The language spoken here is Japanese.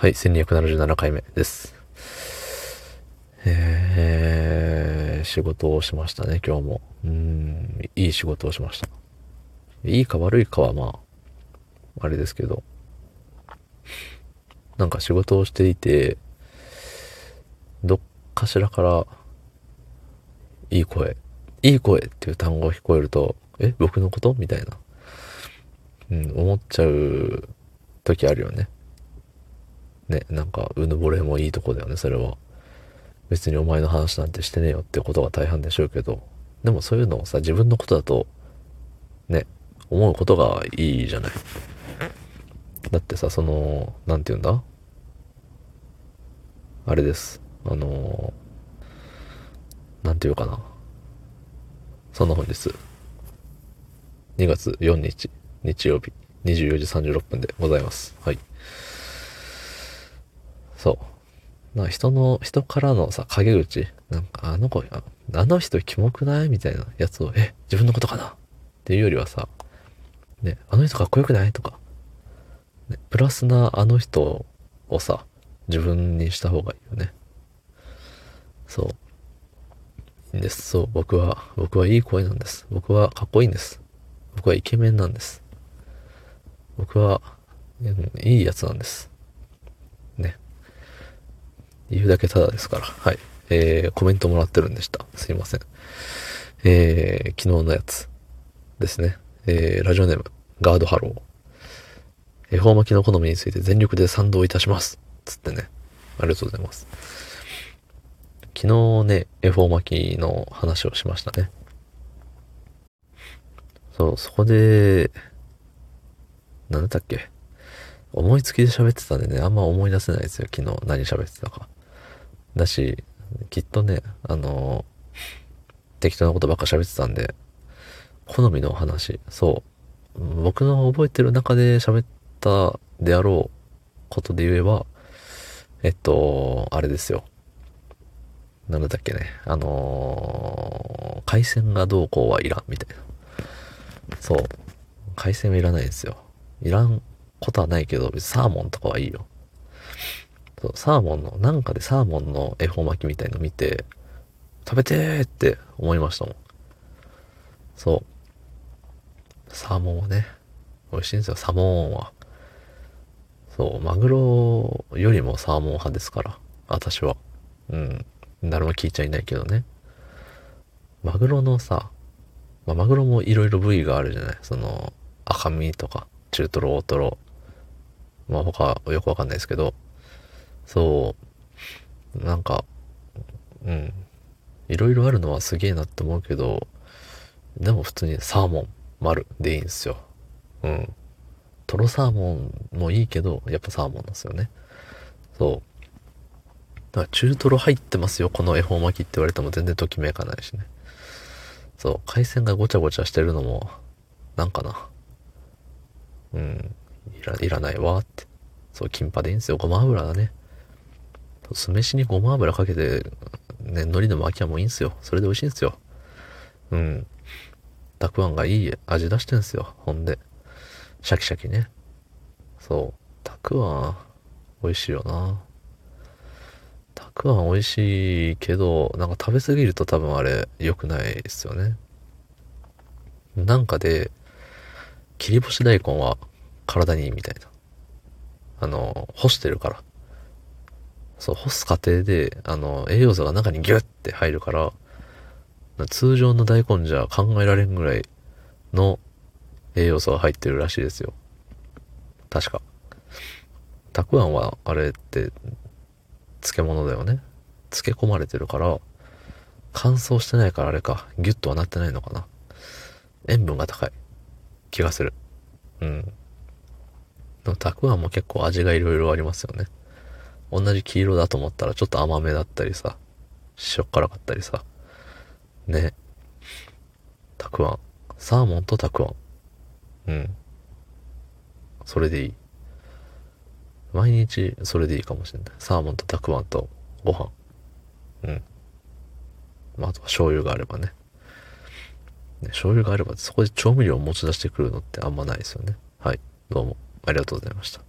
はい、1277回目です。えー、仕事をしましたね、今日も。うん、いい仕事をしました。いいか悪いかはまあ、あれですけど、なんか仕事をしていて、どっかしらから、いい声、いい声っていう単語が聞こえると、え、僕のこと？みたいな、うん、思っちゃう時あるよね。ね、なんか、うぬぼれもいいとこだよね、それは。別にお前の話なんてしてねえよってことが大半でしょうけど、でもそういうのをさ、自分のことだと、ね、思うことがいいじゃない。だってさ、その、なんて言うんだ？あれです。あの、なんて言うかな。その本日、2月4日、日曜日、24時36分でございます。はい。そう。な人の、人からのさ、陰口、なんか、あの子、あの人キモくない？みたいなやつを、え、自分のことかな？っていうよりはさ、ね、あの人かっこよくない？とか、ね、プラスなあの人をさ、自分にした方がいいよね。そう。です。そう、僕は、僕はいい声なんです。僕はかっこいいんです。僕はイケメンなんです。僕は、いいやつなんです。言うだけただですから。はい。えー、コメントもらってるんでした。すいません。えー、昨日のやつですね。えー、ラジオネーム、ガードハロー。恵方巻きの好みについて全力で賛同いたします。つってね。ありがとうございます。昨日ね、恵方巻きの話をしましたね。そう、そこで、なんだったっけ？思いつきで喋ってたんでね、あんま思い出せないですよ、昨日何喋ってたか。だし、きっとね、あの適当なことばっか喋ってたんで、好みの話、そう、僕の覚えてる中で喋ったであろうことで言えば、えっと、あれですよ。なんだっけね、あの海鮮がどうこうはいらん、みたいな。そう。海鮮はいらないんですよ。いらんことはないけど、別にサーモンとかはいいよ。そう、サーモンの、なんかでサーモンの恵方巻きみたいの見て、食べてーって思いましたもん。そう。サーモンはね、美味しいんですよ、サーモンは。そう、マグロよりもサーモン派ですから、私は。うん。誰も聞いちゃいないけどね。マグロのさ、まあ、マグロもいろいろ部位があるじゃない？その、赤身とか、中トロ、大トロ。まあ他、よくわかんないですけど、そう、なんか、うん。いろいろあるのはすげえなって思うけど、でも普通にサーモン、丸でいいんですよ。うん。トロサーモンもいいけど、やっぱサーモンなんですよね。そう。だから中トロ入ってますよ、この恵方巻きって言われても全然ときめかないしね。そう、海鮮がごちゃごちゃしてるのも、なんかな。うん、いら、いらないわって。そう、キンパでいいんですよ。ごま油だね。酢飯にごま油かけて、ね、海苔の巻きはもういいんすよ。それで美味しいんすよ。うん。たくあんがいい味出してんすよ。ほんで。シャキシャキね。そう。たくあん、美味しいよな。たくあん美味しいけど、なんか食べ過ぎると多分あれ良くないですよね。なんかで、切り干し大根は体にいいみたいな。あの、干してるから。そう、干す過程で、あの、栄養素が中にギュッて入るから、通常の大根じゃ考えられんぐらいの栄養素が入ってるらしいですよ。確か。たくあんは、あれって、漬物だよね。漬け込まれてるから、乾燥してないからあれか、ギュッとはなってないのかな。塩分が高い気がする。うん。たくあんも結構味がいろいろありますよね。同じ黄色だと思ったらちょっと甘めだったりさ、しょっ辛かったりさ。ね。たくあん。サーモンとたくあん。うん。それでいい。毎日それでいいかもしれない。サーモンとたくあんとご飯。うん。まあ、あとは醤油があればね。ね醤油があればそこで調味料を持ち出してくるのってあんまないですよね。はい。どうもありがとうございました。